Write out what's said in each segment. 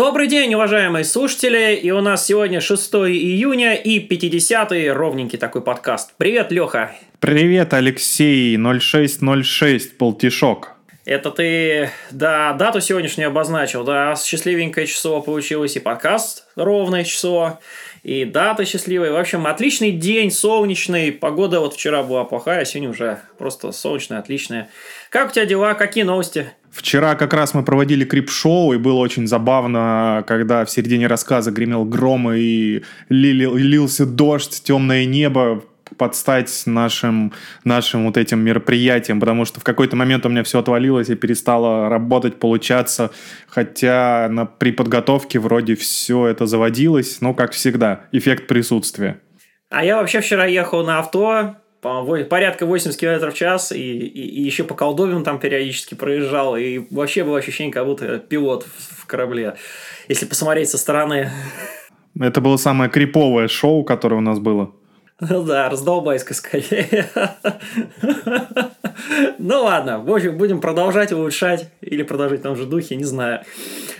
Добрый день, уважаемые слушатели, и у нас сегодня 6 июня и 50-й ровненький такой подкаст. Привет, Леха. Привет, Алексей, 0606, полтишок. Это ты, да, дату сегодняшнюю обозначил, да, счастливенькое число получилось, и подкаст ровное число, и дата счастливая. В общем, отличный день, солнечный, погода вот вчера была плохая, сегодня уже просто солнечная, отличная. Как у тебя дела, какие новости? Вчера как раз мы проводили крип-шоу, и было очень забавно, когда в середине рассказа гремел гром и лил, лился дождь, темное небо под стать нашим, нашим вот этим мероприятиям, потому что в какой-то момент у меня все отвалилось и перестало работать, получаться, хотя на, при подготовке вроде все это заводилось, но, как всегда, эффект присутствия. А я вообще вчера ехал на авто, порядка 80 км в час, и, и, и еще по колдовям там периодически проезжал, и вообще было ощущение, как будто пилот в, в корабле, если посмотреть со стороны. Это было самое криповое шоу, которое у нас было. Ну да, раздолбайска скорее. Ну ладно, в общем, будем продолжать улучшать или продолжить в том же духе, не знаю.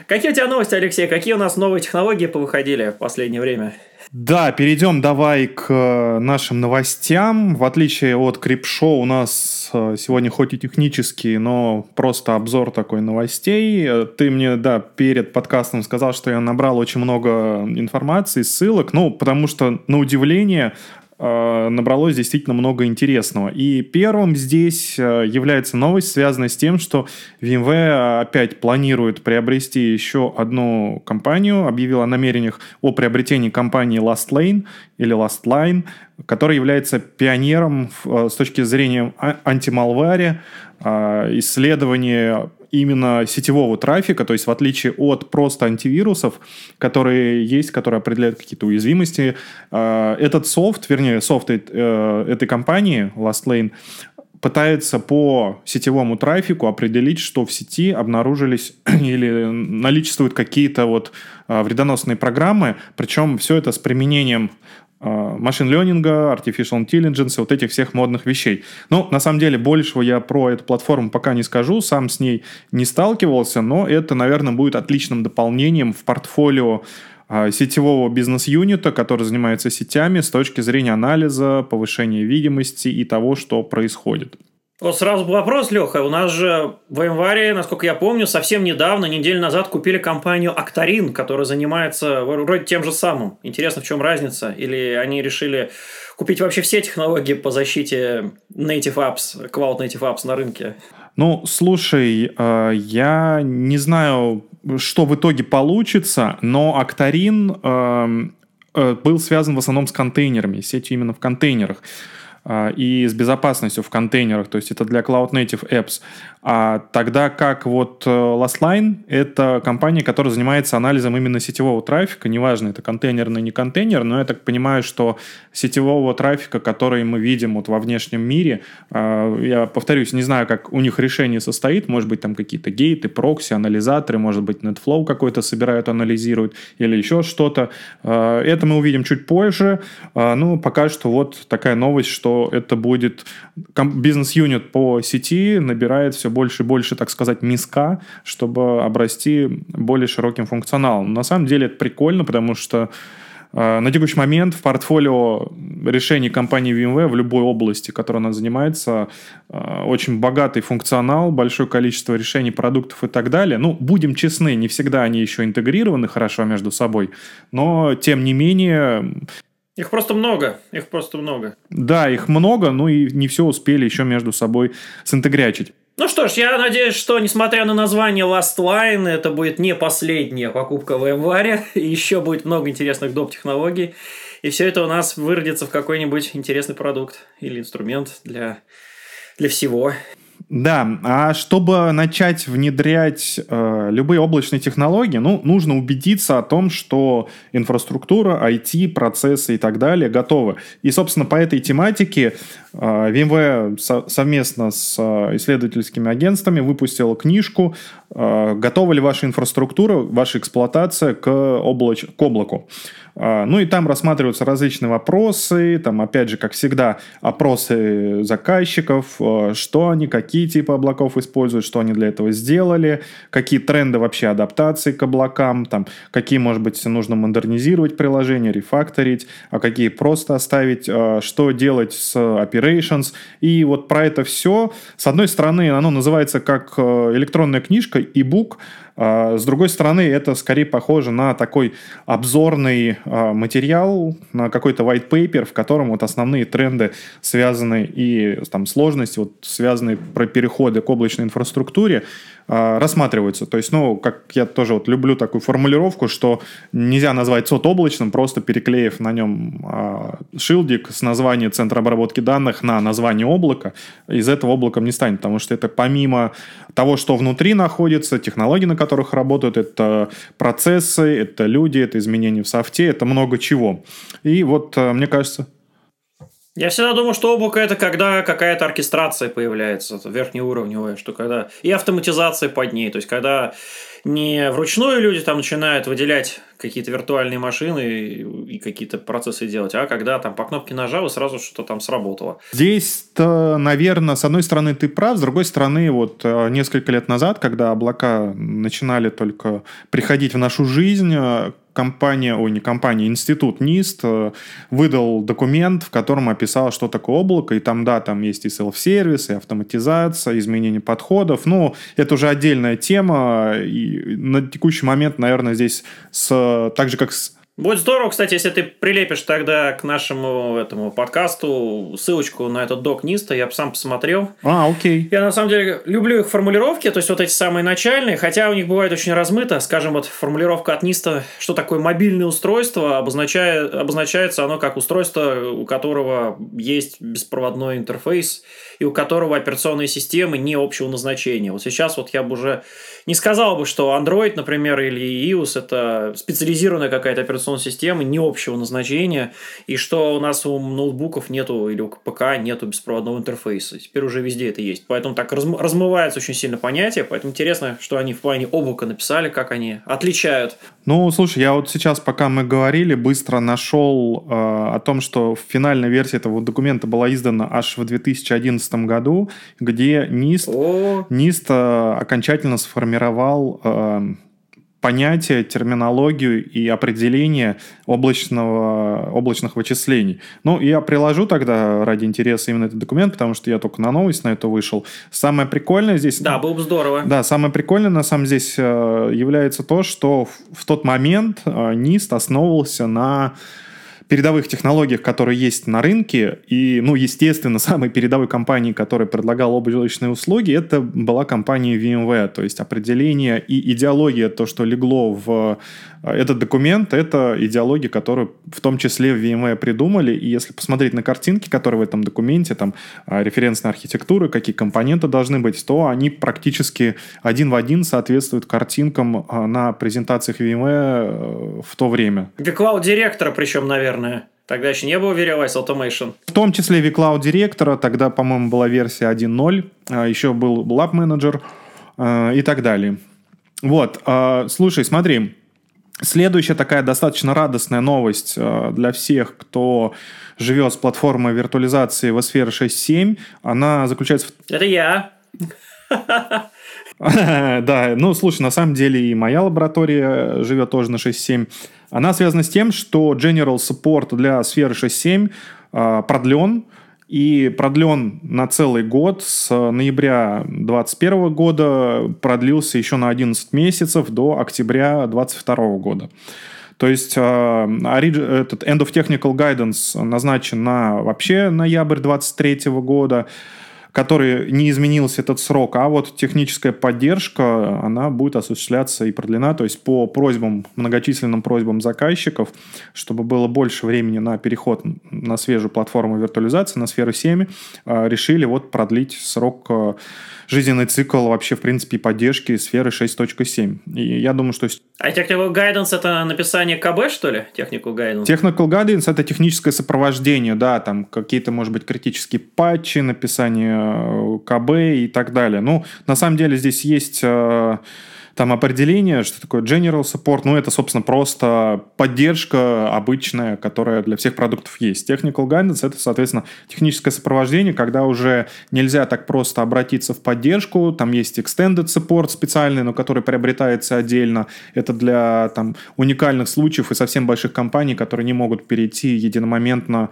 Какие у тебя новости, Алексей? Какие у нас новые технологии повыходили в последнее время? Да, перейдем давай к э, нашим новостям. В отличие от Крипшоу у нас э, сегодня хоть и технический, но просто обзор такой новостей. Э, ты мне, да, перед подкастом сказал, что я набрал очень много информации, ссылок, ну, потому что, на удивление, набралось действительно много интересного. И первым здесь э, является новость, связанная с тем, что VMware опять планирует приобрести еще одну компанию, объявила о намерениях о приобретении компании LastLane или LastLine, которая является пионером э, с точки зрения а, антималваре, исследования именно сетевого трафика, то есть в отличие от просто антивирусов, которые есть, которые определяют какие-то уязвимости, э, этот софт, вернее, софт э, этой компании, LastLane, пытается по сетевому трафику определить, что в сети обнаружились или наличествуют какие-то вот э, вредоносные программы, причем все это с применением машин ленинга, artificial intelligence, вот этих всех модных вещей. Но на самом деле большего я про эту платформу пока не скажу, сам с ней не сталкивался, но это, наверное, будет отличным дополнением в портфолио а, сетевого бизнес-юнита, который занимается сетями с точки зрения анализа, повышения видимости и того, что происходит. Вот сразу вопрос, Леха. У нас же в январе, насколько я помню, совсем недавно, неделю назад купили компанию Actarin, которая занимается вроде тем же самым. Интересно, в чем разница? Или они решили купить вообще все технологии по защите native apps, cloud native apps на рынке? Ну, слушай, э, я не знаю, что в итоге получится, но Actarin эм, э, был связан в основном с контейнерами, сетью именно в контейнерах. А, и с безопасностью в контейнерах, то есть это для Cloud Native Apps. А тогда как вот э, Lastline — это компания, которая занимается анализом именно сетевого трафика, неважно, это контейнерный, не контейнер, но я так понимаю, что сетевого трафика, который мы видим вот во внешнем мире, а, я повторюсь, не знаю, как у них решение состоит, может быть, там какие-то гейты, прокси, анализаторы, может быть, NetFlow какой-то собирают, анализируют, или еще что-то. А, это мы увидим чуть позже. Ну, пока что вот такая новость, что это будет бизнес-юнит по сети, набирает все больше и больше, так сказать, миска, чтобы обрасти более широким функционалом. На самом деле это прикольно, потому что э, на текущий момент в портфолио решений компании VMware в любой области, которой она занимается, э, очень богатый функционал, большое количество решений, продуктов и так далее. Ну, будем честны, не всегда они еще интегрированы хорошо между собой, но, тем не менее, их просто много, их просто много. Да, их много, ну и не все успели еще между собой синтегрячить. Ну что ж, я надеюсь, что несмотря на название Last Line, это будет не последняя покупка в январе, еще будет много интересных доп. технологий, и все это у нас выродится в какой-нибудь интересный продукт или инструмент для, для всего. Да, а чтобы начать внедрять э, любые облачные технологии, ну, нужно убедиться о том, что инфраструктура, IT, процессы и так далее готовы. И, собственно, по этой тематике VMware совместно с исследовательскими агентствами выпустила книжку «Готова ли ваша инфраструктура, ваша эксплуатация к, облач... к облаку?». А, ну и там рассматриваются различные вопросы, там опять же, как всегда, опросы заказчиков, а, что они, какие типы облаков используют, что они для этого сделали, какие тренды вообще адаптации к облакам, там, какие, может быть, нужно модернизировать приложение, рефакторить, а какие просто оставить, а, что делать с operations. И вот про это все, с одной стороны, оно называется как электронная книжка, e-book, а, с другой стороны, это скорее похоже на такой обзорный а, материал, на какой-то white paper, в котором вот основные тренды связаны и там сложности, вот связанные про переходы к облачной инфраструктуре, рассматриваются. То есть, ну, как я тоже вот люблю такую формулировку, что нельзя назвать сот облачным, просто переклеив на нем а, шилдик с названием центра обработки данных на название облака, из этого облаком не станет, потому что это помимо того, что внутри находится, технологии, на которых работают, это процессы, это люди, это изменения в софте, это много чего. И вот, э, мне кажется, я всегда думал, что облако это когда какая-то оркестрация появляется, верхнеуровневая, что когда и автоматизация под ней, то есть когда не вручную люди там начинают выделять какие-то виртуальные машины и какие-то процессы делать, а когда там по кнопке нажал и сразу что-то там сработало. Здесь-то, наверное, с одной стороны ты прав, с другой стороны, вот э, несколько лет назад, когда облака начинали только приходить в нашу жизнь, э, компания, ой, не компания, институт НИСТ э, выдал документ, в котором описал, что такое облако, и там, да, там есть и селф-сервис, и автоматизация, изменение подходов, ну, это уже отдельная тема, и на текущий момент, наверное, здесь с, так же, как с Будет здорово, кстати, если ты прилепишь тогда к нашему этому подкасту ссылочку на этот док Ниста, я бы сам посмотрел. А, окей. Я на самом деле люблю их формулировки, то есть вот эти самые начальные, хотя у них бывает очень размыто. Скажем, вот формулировка от Ниста, что такое мобильное устройство, обозначает, обозначается оно как устройство, у которого есть беспроводной интерфейс и у которого операционные системы не общего назначения. Вот сейчас вот я бы уже не сказал бы, что Android, например, или iOS это специализированная какая-то операционная система не общего назначения, и что у нас у ноутбуков нету или у ПК нету беспроводного интерфейса. Теперь уже везде это есть. Поэтому так размывается очень сильно понятие, поэтому интересно, что они в плане облака написали, как они отличают. Ну, слушай, я вот сейчас, пока мы говорили, быстро нашел э, о том, что финальная версия этого документа была издана аж в 2011 году, где НИСТ, О. НИСТ э, окончательно сформировал сформировал э, понятие, терминологию и определение облачного, облачных вычислений. Ну, я приложу тогда ради интереса именно этот документ, потому что я только на новость на это вышел. Самое прикольное здесь... Да, было бы здорово. Да, самое прикольное на самом здесь э, является то, что в, в тот момент э, НИСТ основывался на передовых технологиях, которые есть на рынке, и, ну, естественно, самой передовой компанией, которая предлагала облачные услуги, это была компания VMware. То есть определение и идеология, то, что легло в этот документ, это идеология, которую в том числе в VMware придумали. И если посмотреть на картинки, которые в этом документе, там э, референсная архитектура, какие компоненты должны быть, то они практически один в один соответствуют картинкам э, на презентациях VMware в то время. vCloud директора причем, наверное. Тогда еще не было Verialize Automation. В том числе vCloud директора, тогда, по-моему, была версия 1.0, а еще был Lab Manager а, и так далее. Вот, а, слушай, смотри, следующая такая достаточно радостная новость для всех, кто живет с платформой виртуализации vSphere 6.7, она заключается в... Это я. Да, ну, слушай, на самом деле и моя лаборатория живет тоже на 6.7. Она связана с тем, что General Support для сферы 6.7 а, продлен, и продлен на целый год. С ноября 2021 года продлился еще на 11 месяцев до октября 2022 года. То есть а, этот End of Technical Guidance назначен на вообще ноябрь 2023 года. Который не изменился этот срок, а вот техническая поддержка, она будет осуществляться и продлена, то есть по просьбам, многочисленным просьбам заказчиков, чтобы было больше времени на переход на свежую платформу виртуализации, на сферу 7, а, решили вот продлить срок а, жизненный цикл вообще, в принципе, поддержки сферы 6.7. И я думаю, что... А Technical Guidance – это написание КБ, что ли? Technical Guidance? Technical Guidance – это техническое сопровождение, да, там какие-то, может быть, критические патчи, написание э, КБ и так далее. Ну, на самом деле здесь есть э, там определение, что такое general support, ну, это, собственно, просто поддержка обычная, которая для всех продуктов есть. Technical guidance — это, соответственно, техническое сопровождение, когда уже нельзя так просто обратиться в поддержку, там есть extended support специальный, но который приобретается отдельно. Это для там уникальных случаев и совсем больших компаний, которые не могут перейти единомоментно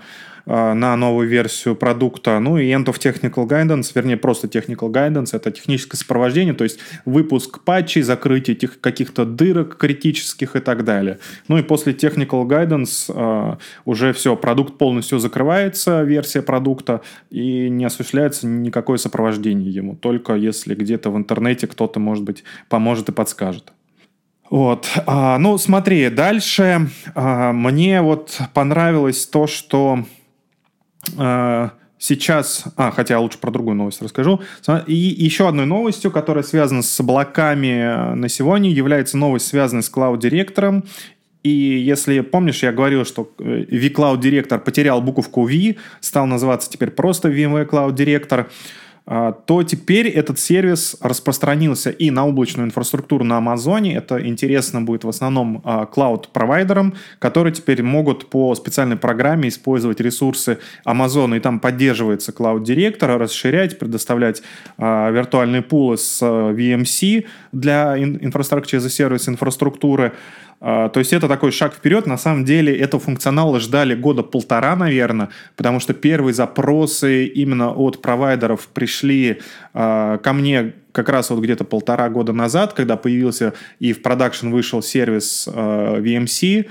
на новую версию продукта. Ну и End of Technical Guidance, вернее, просто Technical Guidance, это техническое сопровождение, то есть выпуск патчей, закрытие этих каких-то дырок критических и так далее. Ну и после Technical Guidance э, уже все, продукт полностью закрывается, версия продукта, и не осуществляется никакое сопровождение ему, только если где-то в интернете кто-то, может быть, поможет и подскажет. Вот. А, ну, смотри, дальше а, мне вот понравилось то, что Э, сейчас, а, хотя лучше про другую новость расскажу. И еще одной новостью, которая связана с облаками на сегодня, является новость, связанная с Cloud-директором. И если помнишь, я говорил, что э, vCloud Director потерял буковку V, стал называться теперь просто VMware Cloud Director. А, то теперь этот сервис распространился и на облачную инфраструктуру на Амазоне. Это интересно будет в основном клауд-провайдерам, которые теперь могут по специальной программе использовать ресурсы Амазона, и там поддерживается клауд-директор, расширять, предоставлять а, виртуальные пулы с а, VMC для инфраструктуры за сервис инфраструктуры. А, то есть это такой шаг вперед. На самом деле этого функционала ждали года полтора, наверное, потому что первые запросы именно от провайдеров пришли а, ко мне как раз вот где-то полтора года назад, когда появился и в продакшн вышел сервис а, VMC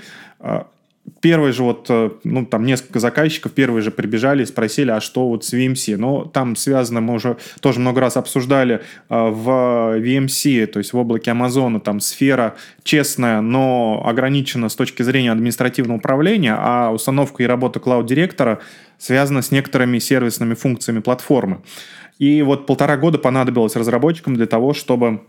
первые же вот, э, ну, там несколько заказчиков первые же прибежали и спросили, а что вот с VMC? Но там связано, мы уже тоже много раз обсуждали э, в VMC, то есть в облаке Амазона, там сфера честная, но ограничена с точки зрения административного управления, а установка и работа клауд-директора связана с некоторыми сервисными функциями платформы. И вот полтора года понадобилось разработчикам для того, чтобы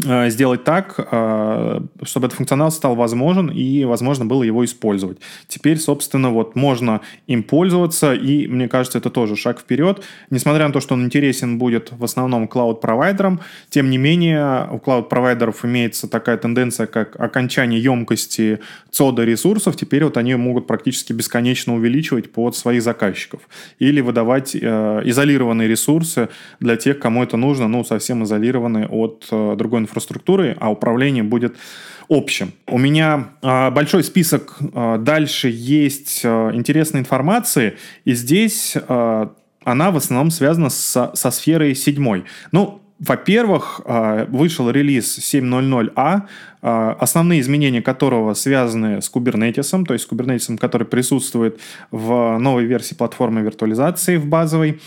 сделать так, э, чтобы этот функционал стал возможен и возможно было его использовать. Теперь, собственно, вот можно им пользоваться, и мне кажется, это тоже шаг вперед. Несмотря на то, что он интересен будет в основном клауд-провайдерам, тем не менее у клауд-провайдеров имеется такая тенденция, как окончание емкости цода ресурсов, теперь вот они могут практически бесконечно увеличивать под своих заказчиков. Или выдавать э, изолированные ресурсы для тех, кому это нужно, ну, совсем изолированные от э, другой инфраструктуры, а управление будет общим. У меня э, большой список э, дальше есть э, интересной информации, и здесь она в основном связана со, со сферой седьмой. Ну, во-первых, вышел релиз 7.0.0a, основные изменения которого связаны с Kubernetes, то есть с Kubernetes, который присутствует в новой версии платформы виртуализации в базовой.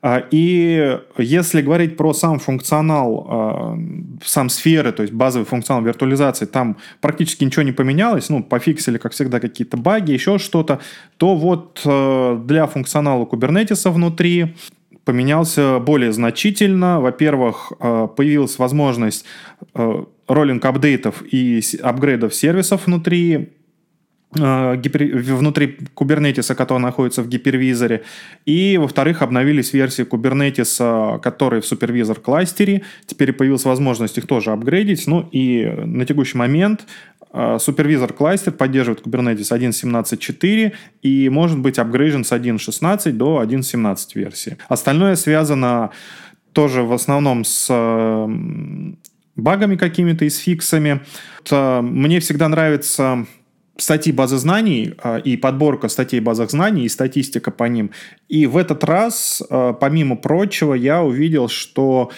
А, и если говорить про сам функционал, а, сам сферы, то есть базовый функционал виртуализации, там практически ничего не поменялось, ну, пофиксили, как всегда, какие-то баги, еще что-то, то вот а, для функционала Kubernetes внутри поменялся более значительно. Во-первых, появилась возможность роллинг апдейтов и апгрейдов сервисов внутри Э. внутри Kubernetes, который находится в гипервизоре. И, во-вторых, обновились версии Kubernetes, которые в супервизор кластере. Теперь появилась возможность их тоже апгрейдить. Ну и на текущий момент э, супервизор кластер поддерживает Kubernetes 1.17.4 и может быть апгрейжен с 1.16 до 1.17 версии. Остальное связано тоже в основном с багами какими-то и с фиксами. Мне всегда нравится статьи базы знаний а, и подборка статей базах знаний и статистика по ним. И в этот раз, а, помимо прочего, я увидел, что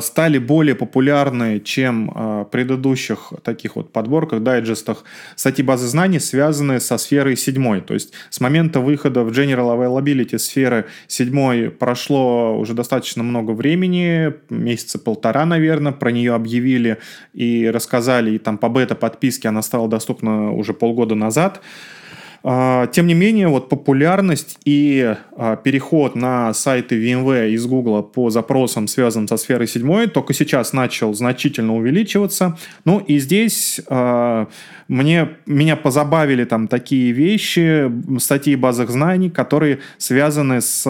стали более популярны, чем э, предыдущих таких вот подборках, дайджестах статьи базы знаний, связанные со сферой седьмой. То есть с момента выхода в General Availability сферы седьмой прошло уже достаточно много времени, месяца полтора, наверное, про нее объявили и рассказали, и там по бета-подписке она стала доступна уже полгода назад. А, тем не менее, вот популярность и а, переход на сайты VMware из Google по запросам, связанным со сферой 7, только сейчас начал значительно увеличиваться. Ну и здесь а, мне, меня позабавили там такие вещи, статьи базах знаний, которые связаны с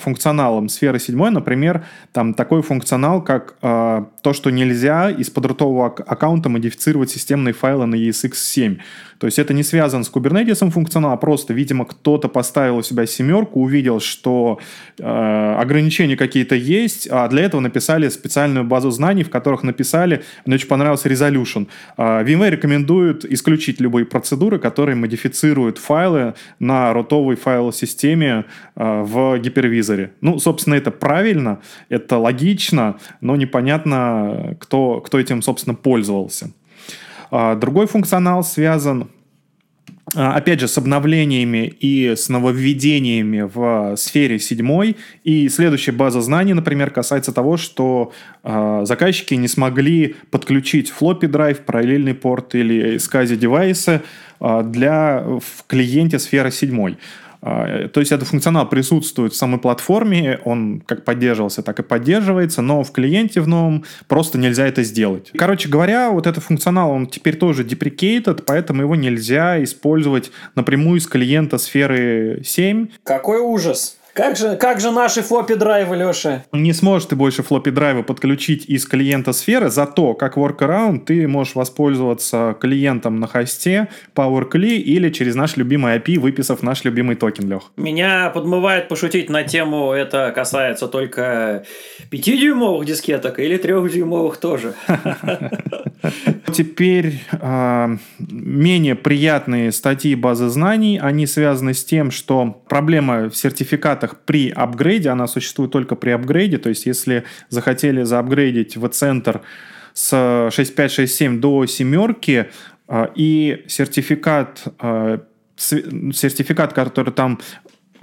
функционалом сферы 7. Например, там такой функционал, как то, что нельзя из-под рутового аккаунта модифицировать системные файлы на ESX7. То есть это не связано с кубернетисом функционал, а просто, видимо, кто-то поставил у себя семерку, увидел, что э, ограничения какие-то есть, а для этого написали специальную базу знаний, в которых написали, мне очень понравился resolution. Э, VMware рекомендует исключить любые процедуры, которые модифицируют файлы на рутовой файл-системе э, в гипервизоре. Ну, собственно, это правильно, это логично, но непонятно, а, кто, кто этим, собственно, пользовался. А, другой функционал связан, а, опять же, с обновлениями и с нововведениями в сфере 7. И следующая база знаний, например, касается того, что заказчики не смогли подключить флоппи драйв, параллельный порт или SCSI девайсы для в клиенте сферы 7 то есть этот функционал присутствует в самой платформе, он как поддерживался, так и поддерживается, но в клиенте в новом просто нельзя это сделать. Короче говоря, вот этот функционал, он теперь тоже deprecated, поэтому его нельзя использовать напрямую из клиента сферы 7. Какой ужас! Как же, как же наши floppy drive ы, Леша? Не сможешь ты больше floppy drive ы подключить из клиента сферы, зато как workaround ты можешь воспользоваться клиентом на хосте PowerCLI или через наш любимый API, выписав наш любимый токен, Лех. Меня подмывает пошутить на тему, это касается только 5-дюймовых дискеток или 3-дюймовых тоже. Теперь э, менее приятные статьи базы знаний, они связаны с тем, что проблема в сертификатах при апгрейде, она существует только при апгрейде, то есть если захотели заапгрейдить в центр с 6567 до семерки, э, и сертификат э, сертификат, который там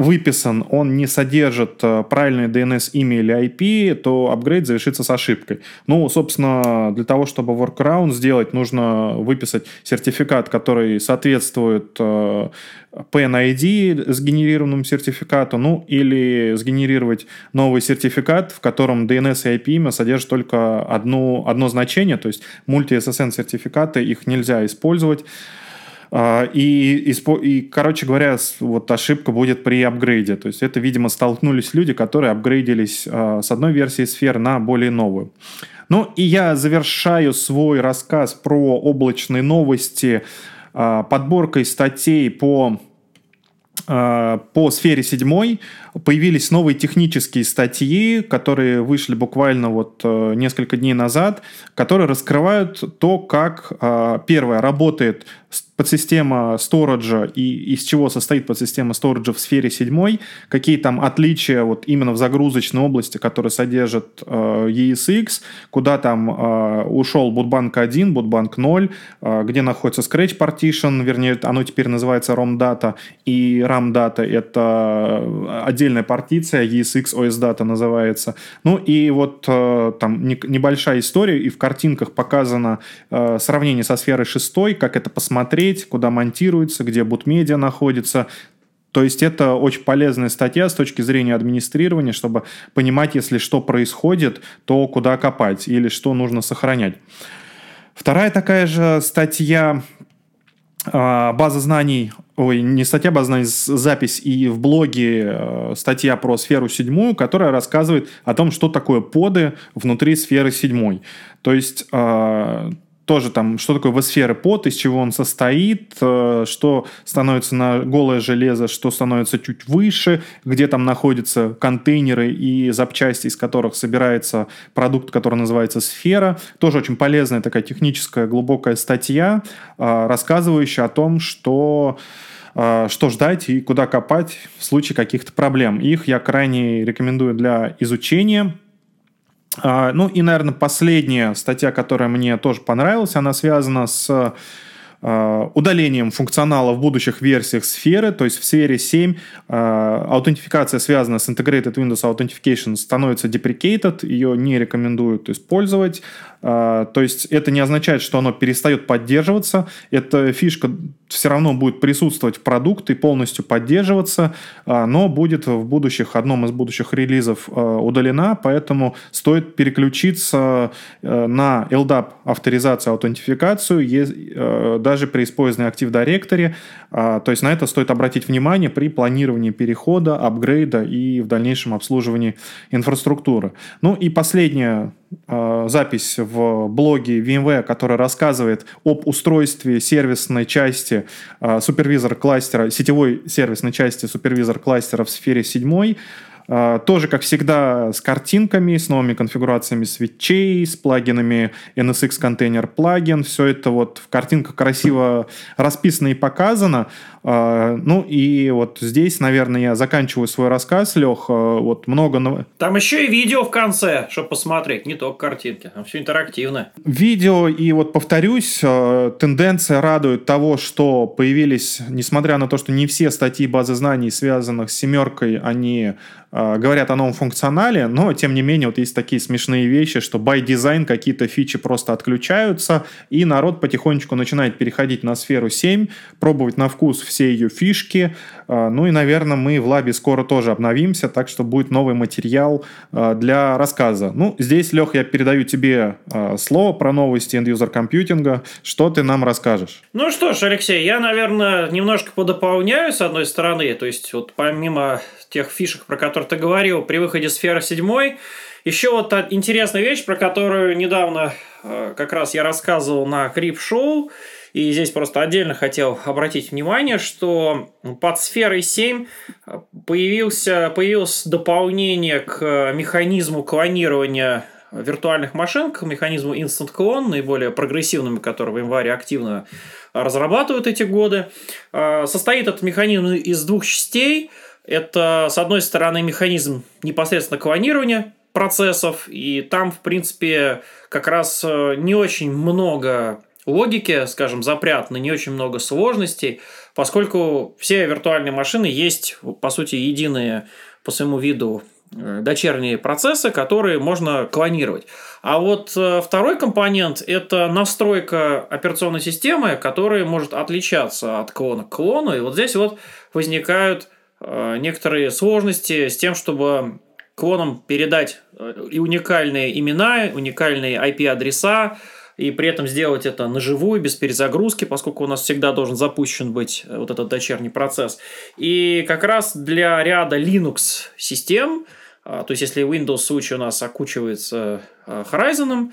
выписан, он не содержит э, правильное DNS имя или IP, то апгрейд завершится с ошибкой. Ну, собственно, для того, чтобы workaround сделать, нужно выписать сертификат, который соответствует э, PNID сгенерированному сертификату, ну или сгенерировать новый сертификат, в котором DNS и IP имя содержат только одно, одно значение, то есть мульти-SSN сертификаты, их нельзя использовать. А, и, и, и, короче говоря, вот ошибка будет при апгрейде. То есть это, видимо, столкнулись люди, которые апгрейдились а, с одной версии сфер на более новую. Ну и я завершаю свой рассказ про облачные новости а, подборкой статей по по сфере седьмой появились новые технические статьи, которые вышли буквально вот э, несколько дней назад, которые раскрывают то, как первое работает подсистема сториджа и из чего состоит подсистема сториджа в сфере 7, какие там отличия вот именно в загрузочной области, которая содержит э, ESX, куда там э, ушел Bootbank 1, Bootbank 0, э, где находится Scratch Partition, вернее, оно теперь называется ROM Data, и RAM Data — это отдельная партиция, ESX OS Data называется. Ну и вот э, там не, небольшая история, и в картинках показано э, сравнение со сферой 6, как это посмотреть, смотреть, куда монтируется, где бутмедиа находится. То есть это очень полезная статья с точки зрения администрирования, чтобы понимать, если что происходит, то куда копать или что нужно сохранять. Вторая такая же статья а, база знаний, ой, не статья база знаний, запись и в блоге э, статья про сферу седьмую, которая рассказывает о том, что такое поды внутри сферы седьмой. То есть а, тоже там, что такое весферы под, из чего он состоит, э, что становится на голое железо, что становится чуть выше, где там находятся контейнеры и запчасти, из которых собирается продукт, который называется сфера. Тоже очень полезная такая техническая глубокая статья, э, рассказывающая о том, что э, что ждать и куда копать в случае каких-то проблем. Их я крайне рекомендую для изучения. А, ну и, наверное, последняя статья, которая мне тоже понравилась, она связана с Э, удалением функционала в будущих версиях сферы, то есть в сфере 7 э, аутентификация, связанная с Integrated Windows Authentication, становится deprecated, ее не рекомендуют использовать. Э, то есть это не означает, что оно перестает поддерживаться. Эта фишка все равно будет присутствовать в продукте полностью поддерживаться, но будет в будущих, одном из будущих релизов удалена, поэтому стоит переключиться на LDAP авторизацию, аутентификацию, даже при использовании Active Directory. А, то есть на это стоит обратить внимание при планировании перехода, апгрейда и в дальнейшем обслуживании инфраструктуры. Ну и последняя а, запись в блоге VMware, которая рассказывает об устройстве сервисной части а, супервизор кластера, сетевой сервисной части супервизор кластера в сфере 7 а, тоже, как всегда, с картинками, с новыми конфигурациями свечей, с плагинами NSX Container плагин. Все это вот в картинках красиво расписано и показано. А, ну и вот здесь, наверное, я заканчиваю свой рассказ, Лех. А, вот много... Там еще и видео в конце, чтобы посмотреть, не только картинки. Там все интерактивно. Видео, и вот повторюсь, тенденция радует того, что появились, несмотря на то, что не все статьи базы знаний, связанных с семеркой, они говорят о новом функционале, но тем не менее вот есть такие смешные вещи, что by design какие-то фичи просто отключаются, и народ потихонечку начинает переходить на сферу 7, пробовать на вкус все ее фишки. Э, ну и, наверное, мы в лабе скоро тоже обновимся, так что будет новый материал э, для рассказа. Ну, здесь, Лех, я передаю тебе слово про новости end-user компьютинга. Что ты нам расскажешь? Ну что ж, Алексей, я, наверное, немножко подополняю с одной стороны. То есть, вот помимо тех фишек, про которые ты говорил, при выходе сферы 7. Еще вот интересная вещь, про которую недавно как раз я рассказывал на Крип-шоу, и здесь просто отдельно хотел обратить внимание, что под сферой 7 появился, появилось дополнение к механизму клонирования виртуальных машин, к механизму Instant Clone, наиболее прогрессивными, которые в январе активно разрабатывают эти годы. Э, состоит этот механизм из двух частей – это, с одной стороны, механизм непосредственно клонирования процессов, и там, в принципе, как раз э, не очень много логики, скажем, запрятано, не очень много сложностей, поскольку все виртуальные машины есть, по сути, единые по своему виду э, дочерние процессы, которые можно клонировать. А вот э, второй компонент – это настройка операционной системы, которая может отличаться от клона к клону. И вот здесь вот возникают Э, некоторые сложности с тем, чтобы клонам передать и уникальные имена, уникальные IP-адреса, и при этом сделать это наживую, без перезагрузки, поскольку у нас всегда должен запущен быть э, вот этот дочерний процесс. И как раз для ряда Linux систем, то есть если Windows случай у нас окучивается Horizon,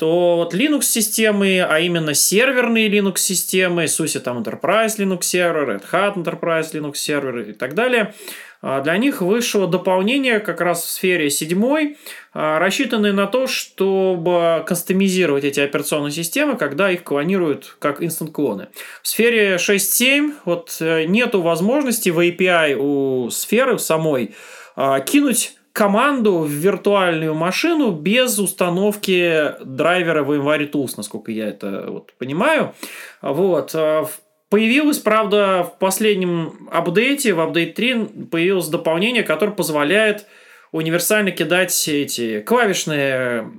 то вот Linux-системы, а именно серверные Linux-системы, SUSE там Enterprise Linux сервер, Red Hat Enterprise Linux сервер и так далее, а для них вышло дополнение как раз в сфере 7, а, рассчитанное на то, чтобы кастомизировать эти операционные системы, когда их клонируют как инстант-клоны. В сфере 6.7 вот э, нету возможности в API у сферы самой а, кинуть команду в виртуальную машину без установки драйвера в VMware Tools, насколько я это вот понимаю. Вот. А, появилось, правда, в последнем апдейте, в апдейт 3, появилось дополнение, которое позволяет универсально кидать эти клавишные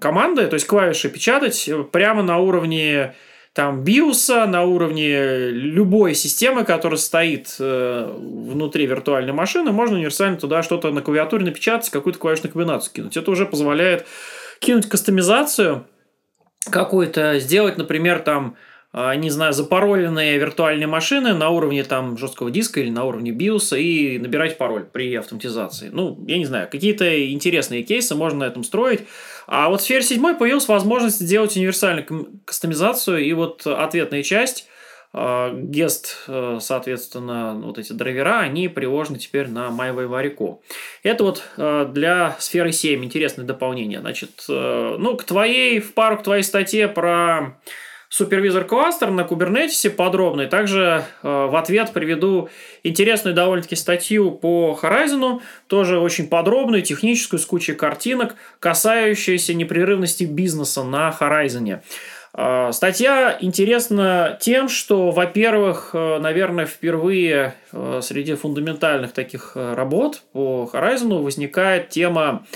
команды, то есть клавиши печатать прямо на уровне там биоса на уровне любой системы, которая стоит э, внутри виртуальной машины, можно универсально туда что-то на клавиатуре напечатать, какую-то клавишную комбинацию кинуть. Это уже позволяет кинуть кастомизацию какую-то, сделать, например, там не знаю, запароленные виртуальные машины на уровне там жесткого диска или на уровне биоса и набирать пароль при автоматизации. Ну, я не знаю, какие-то интересные кейсы можно на этом строить. А вот в сфере 7 появилась возможность сделать универсальную кастомизацию, и вот ответная часть а, Гест, э, соответственно, вот эти драйвера, они приложены теперь на MyWayWarico. Это вот э, для сферы 7 интересное дополнение. Значит, э, ну, к твоей, в пару к твоей статье про супервизор кластер на подробно. И также э, в ответ приведу интересную довольно-таки статью по Horizon, тоже очень подробную, техническую, с кучей картинок, касающуюся непрерывности бизнеса на Horizon. Э, статья интересна тем, что, во-первых, э, наверное, впервые э, среди фундаментальных таких работ по Horizon возникает тема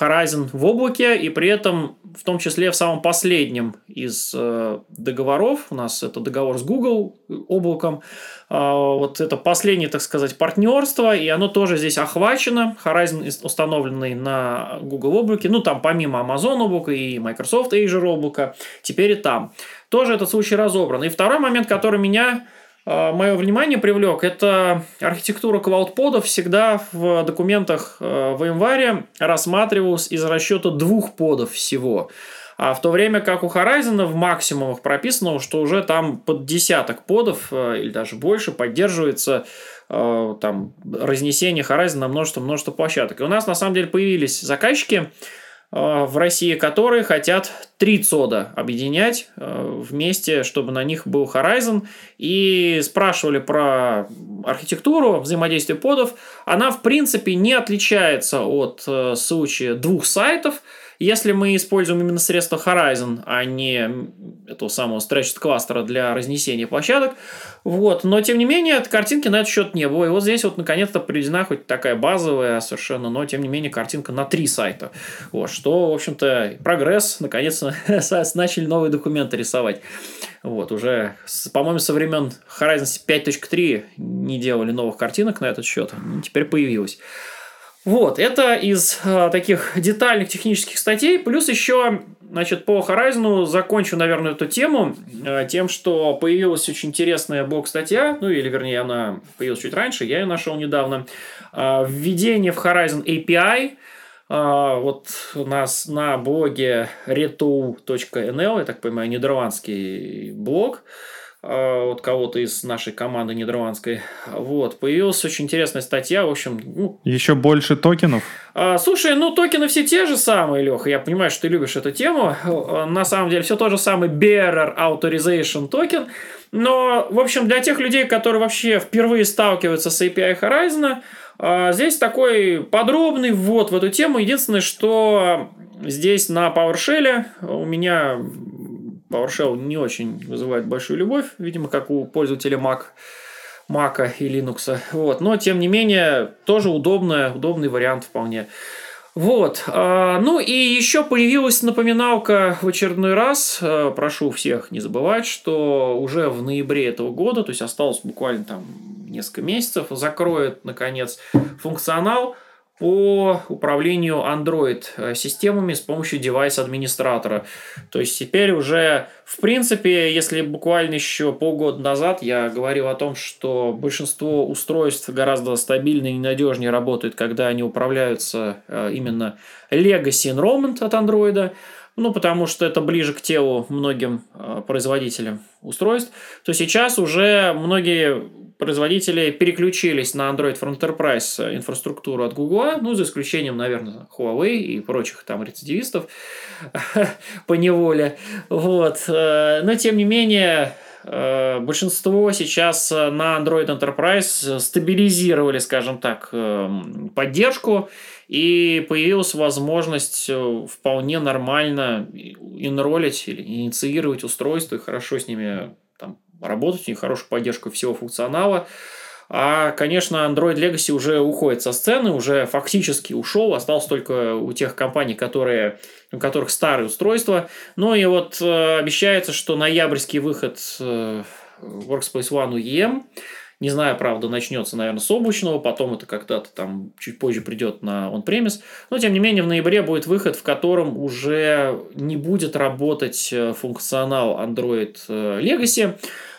Horizon в облаке, и при этом, в том числе в самом последнем из э, договоров, у нас это договор с Google облаком, э, вот это последнее, так сказать, партнерство, и оно тоже здесь охвачено. Horizon установленный на Google облаке, ну там помимо Amazon облака и Microsoft Azure облака, теперь и там. Тоже этот случай разобран. И второй момент, который меня мое внимание привлек, это архитектура клаудподов всегда в документах э, в январе рассматривалась из расчета двух подов всего. А в то время как у Horizon в максимумах прописано, что уже там под десяток подов э, или даже больше поддерживается э, там разнесение Horizon на множество-множество площадок. И у нас на самом деле появились заказчики, в России, которые хотят три цода объединять э, вместе, чтобы на них был Horizon. И спрашивали про архитектуру взаимодействия подов. Она, в принципе, не отличается от э, случая двух сайтов – если мы используем именно средства Horizon, а не этого самого Stretched кластера для разнесения площадок, вот, но тем не менее картинки на этот счет не было. И вот здесь вот наконец-то приведена хоть такая базовая совершенно, но тем не менее картинка на три сайта. Вот, что, в общем-то, прогресс, наконец-то начали новые документы рисовать. Вот, уже, по-моему, со времен Horizon 5.3 не делали новых картинок на этот счет, теперь появилось. Вот, это из э, таких детальных технических статей. Плюс еще, значит, по Horizon закончу, наверное, эту тему э, тем, что появилась очень интересная блог-статья, ну или, вернее, она появилась чуть раньше, я ее нашел недавно. Э, введение в Horizon API. Э, вот у нас на блоге retool.nl, я так понимаю, нидерландский блог, а, от кого-то из нашей команды нидерландской. Вот, появилась очень интересная статья, в общем... Ну, Еще больше токенов? А, слушай, ну токены все те же самые, Леха, я понимаю, что ты любишь эту тему. На самом деле все то же самое Bearer Authorization токен, но, в общем, для тех людей, которые вообще впервые сталкиваются с API Horizon, а, здесь такой подробный ввод в эту тему. Единственное, что здесь на PowerShell у меня PowerShell не очень вызывает большую любовь, видимо, как у пользователя Mac. Мака и Linux. Вот. Но, тем не менее, тоже удобная, удобный вариант вполне. Вот. А, ну и еще появилась напоминалка в очередной раз. А, прошу всех не забывать, что уже в ноябре этого года, то есть осталось буквально там несколько месяцев, закроет, наконец, функционал по управлению Android-системами с помощью девайс-администратора. То есть теперь уже, в принципе, если буквально еще полгода назад я говорил о том, что большинство устройств гораздо стабильнее и надежнее работают, когда они управляются э, именно Legacy Enrollment от Android, ну, потому что это ближе к телу многим э, производителям устройств, то сейчас уже многие производители переключились на Android for Enterprise инфраструктуру от Google, ну, за исключением, наверное, Huawei и прочих там рецидивистов по неволе. Вот. Э, но, тем не менее, э, большинство сейчас на Android Enterprise стабилизировали, скажем так, эм, поддержку, и появилась возможность э, вполне нормально инролить или инициировать устройства и хорошо с ними работать, у них хорошая поддержка всего функционала. А, конечно, Android Legacy уже уходит со сцены, уже фактически ушел, остался только у тех компаний, которые, у которых старые устройства. Ну и вот э, обещается, что ноябрьский выход э, Workspace ONE UEM, не знаю, правда, начнется, наверное, с облачного, потом это когда-то там чуть позже придет на on-premise. Но, тем не менее, в ноябре будет выход, в котором уже не будет работать э, функционал Android э, Legacy.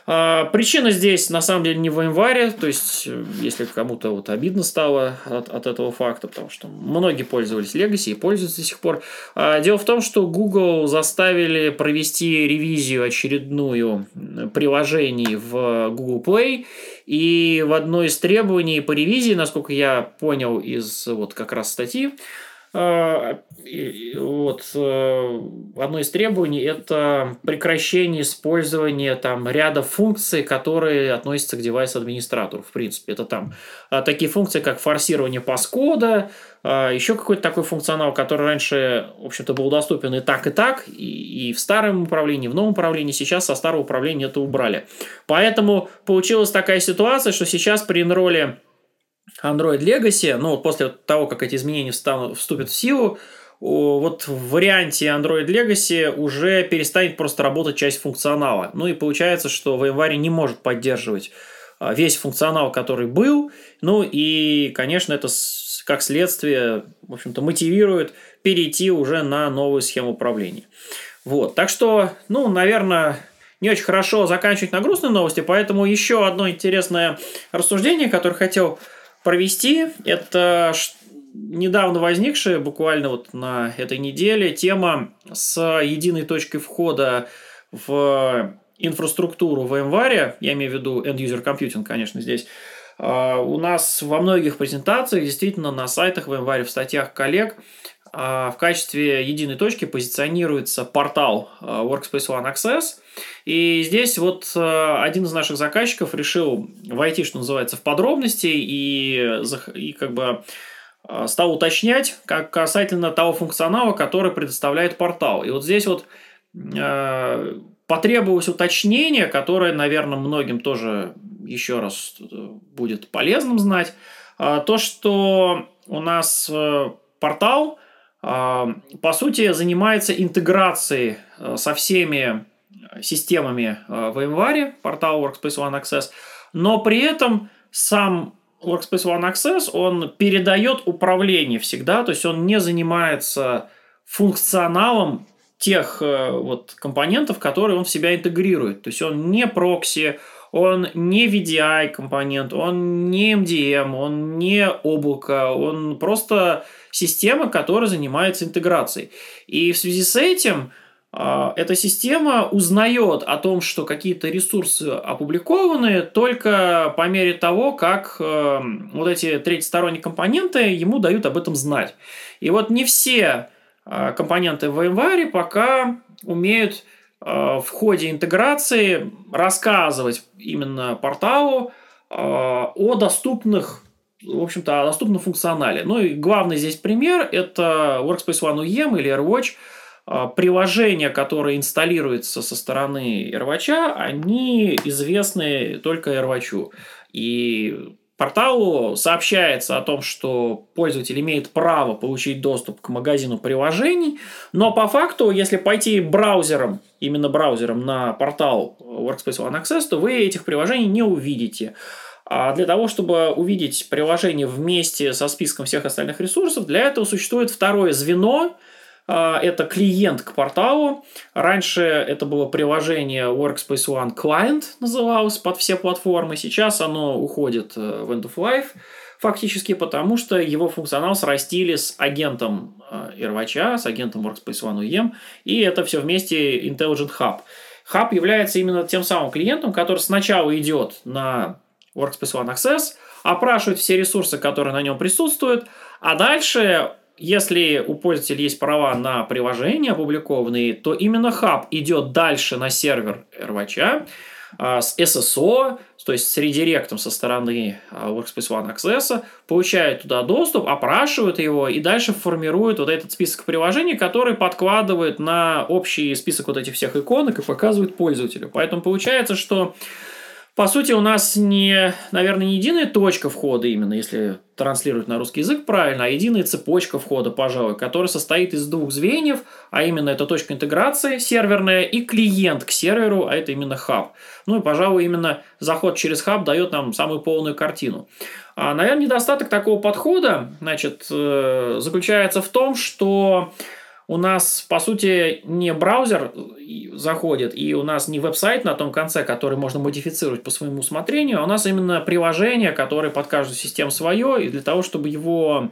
А, причина здесь на самом деле не в январе, то есть э, если кому-то вот обидно стало от, от этого факта, потому что многие пользовались Legacy и пользуются до сих пор. А, дело в том, что Google заставили провести ревизию очередную приложений в Google Play, и в одной из требований по ревизии, насколько я понял из вот как раз статьи, вот, э, одно из требований – это прекращение использования там, ряда функций, которые относятся к девайс-администратору, в принципе. Это там э, такие функции, как форсирование паскода, еще какой-то такой функционал, который раньше, в общем-то, был доступен и так, и так, и, и в старом управлении, и в новом управлении. Сейчас со старого управления это убрали. Поэтому получилась такая ситуация, что сейчас при инроле Android Legacy, ну после того, как эти изменения встанут, вступят в силу, вот в варианте Android Legacy уже перестанет просто работать часть функционала. Ну и получается, что VMware не может поддерживать а, весь функционал, который был. Ну и, конечно, это как следствие, в общем-то, мотивирует перейти уже на новую схему управления. Вот, так что, ну, наверное, не очень хорошо заканчивать на грустной новости, поэтому еще одно интересное рассуждение, которое хотел провести. Это недавно возникшая, буквально вот на этой неделе, тема с единой точкой входа в инфраструктуру в VMware, я имею в виду End-User Computing, конечно, здесь, а, у нас во многих презентациях, действительно, на сайтах VMware, в статьях коллег, в качестве единой точки позиционируется портал а, Workspace ONE Access. И здесь вот один из наших заказчиков решил войти, что называется, в подробности и, и как бы стал уточнять как касательно того функционала, который предоставляет портал. И вот здесь вот потребовалось уточнение, которое, наверное, многим тоже еще раз будет полезным знать. То, что у нас э, портал а, по сути, занимается интеграцией э, со всеми системами э, в VMware, портал Workspace ONE Access, но при этом сам Workspace ONE Access, он передает управление всегда, то есть он не занимается функционалом тех э, вот компонентов, которые он в себя интегрирует. То есть он не прокси, он не VDI компонент, он не MDM, он не облако, он просто система, которая занимается интеграцией. И в связи с этим а, эта система узнает о том, что какие-то ресурсы опубликованы только по мере того, как э, вот эти третьесторонние компоненты ему дают об этом знать. И вот не все а, компоненты в VMware пока умеют а, в ходе интеграции рассказывать именно порталу о доступных в общем-то, о доступном функционале. Ну и главный здесь пример – это Workspace ONE UEM или AirWatch. А, приложения, которые инсталируются со стороны AirWatch, они известны только AirWatch. И порталу сообщается о том, что пользователь имеет право получить доступ к магазину приложений, но по факту, если пойти браузером, именно браузером на портал Workspace ONE Access, то вы этих приложений не увидите. А для того, чтобы увидеть приложение вместе со списком всех остальных ресурсов, для этого существует второе звено, это клиент к порталу. Раньше это было приложение Workspace ONE Client называлось под все платформы. Сейчас оно уходит э, в End of Life фактически потому, что его функционал срастили с агентом Ирвача, с агентом Workspace ONE UEM, и это все вместе Intelligent Hub. Hub является именно тем самым клиентом, который сначала идет на Workspace ONE Access, опрашивает все ресурсы, которые на нем присутствуют, а дальше если у пользователя есть права на приложения опубликованные, то именно хаб идет дальше на сервер RWatch а, с SSO, то есть с редиректом со стороны а, Workspace ONE Access, получает туда доступ, опрашивает его и дальше формирует вот этот список приложений, который подкладывает на общий список вот этих всех иконок и показывает пользователю. Поэтому получается, что по сути, у нас не, наверное, не единая точка входа именно, если транслировать на русский язык правильно, а единая цепочка входа, пожалуй, которая состоит из двух звеньев, а именно это точка интеграции серверная и клиент к серверу, а это именно хаб. Ну и, пожалуй, именно заход через хаб дает нам самую полную картину. А, наверное, недостаток такого подхода значит, э, заключается в том, что у нас, по сути, не браузер заходит, и у нас не веб-сайт на том конце, который можно модифицировать по своему усмотрению, а у нас именно приложение, которое под каждую систему свое, и для того, чтобы его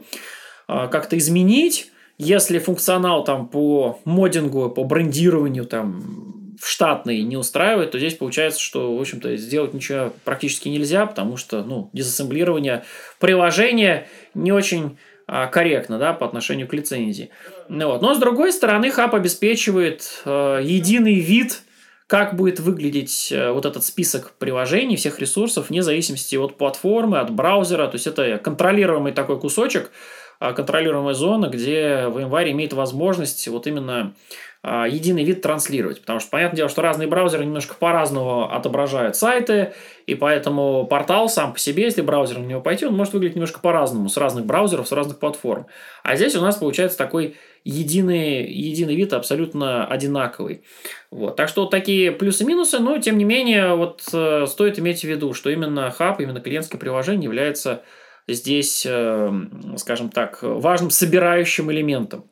а, как-то изменить, если функционал там по модингу, по брендированию там в штатный не устраивает, то здесь получается, что, в общем-то, сделать ничего практически нельзя, потому что, ну, дизассемблирование приложения не очень а, корректно да, по отношению к лицензии. Ну, вот. Но, с другой стороны, хаб обеспечивает э, единый вид как будет выглядеть э, вот этот список приложений, всех ресурсов, вне зависимости от платформы, от браузера. То есть это контролируемый такой кусочек, а, контролируемая зона, где VMware имеет возможность вот именно а, единый вид транслировать. Потому что, понятное дело, что разные браузеры немножко по-разному отображают сайты, и поэтому портал сам по себе, если браузер на него пойти, он может выглядеть немножко по-разному, с разных браузеров, с разных платформ. А здесь у нас получается такой единый, единый вид абсолютно одинаковый. Вот. Так что вот такие плюсы-минусы, но тем не менее вот э, стоит иметь в виду, что именно хаб, именно клиентское приложение является здесь, эм, скажем так, важным собирающим элементом.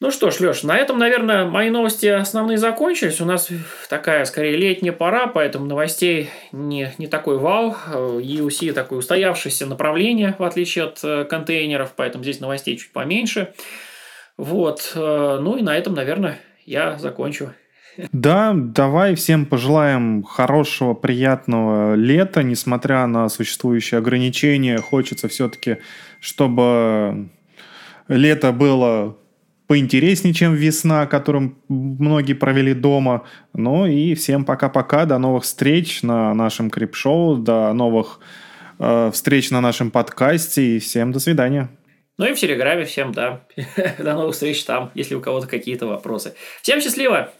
Ну что ж, Леш, на этом, наверное, мои новости основные закончились. У нас такая, скорее, летняя пора, поэтому новостей не, не такой вау. EUC такое устоявшееся направление, в отличие от э, контейнеров, поэтому здесь новостей чуть поменьше. Вот. Э, ну и на этом, наверное, я закончу. Да, давай всем пожелаем хорошего, приятного лета, несмотря на существующие ограничения. Хочется все-таки, чтобы лето было поинтереснее, чем весна, которым многие провели дома. Ну и всем пока-пока, до новых встреч на нашем крипшоу, до новых э, встреч на нашем подкасте и всем до свидания. Ну и в Телеграме всем, да. До новых встреч там, если у кого-то какие-то вопросы. Всем счастливо!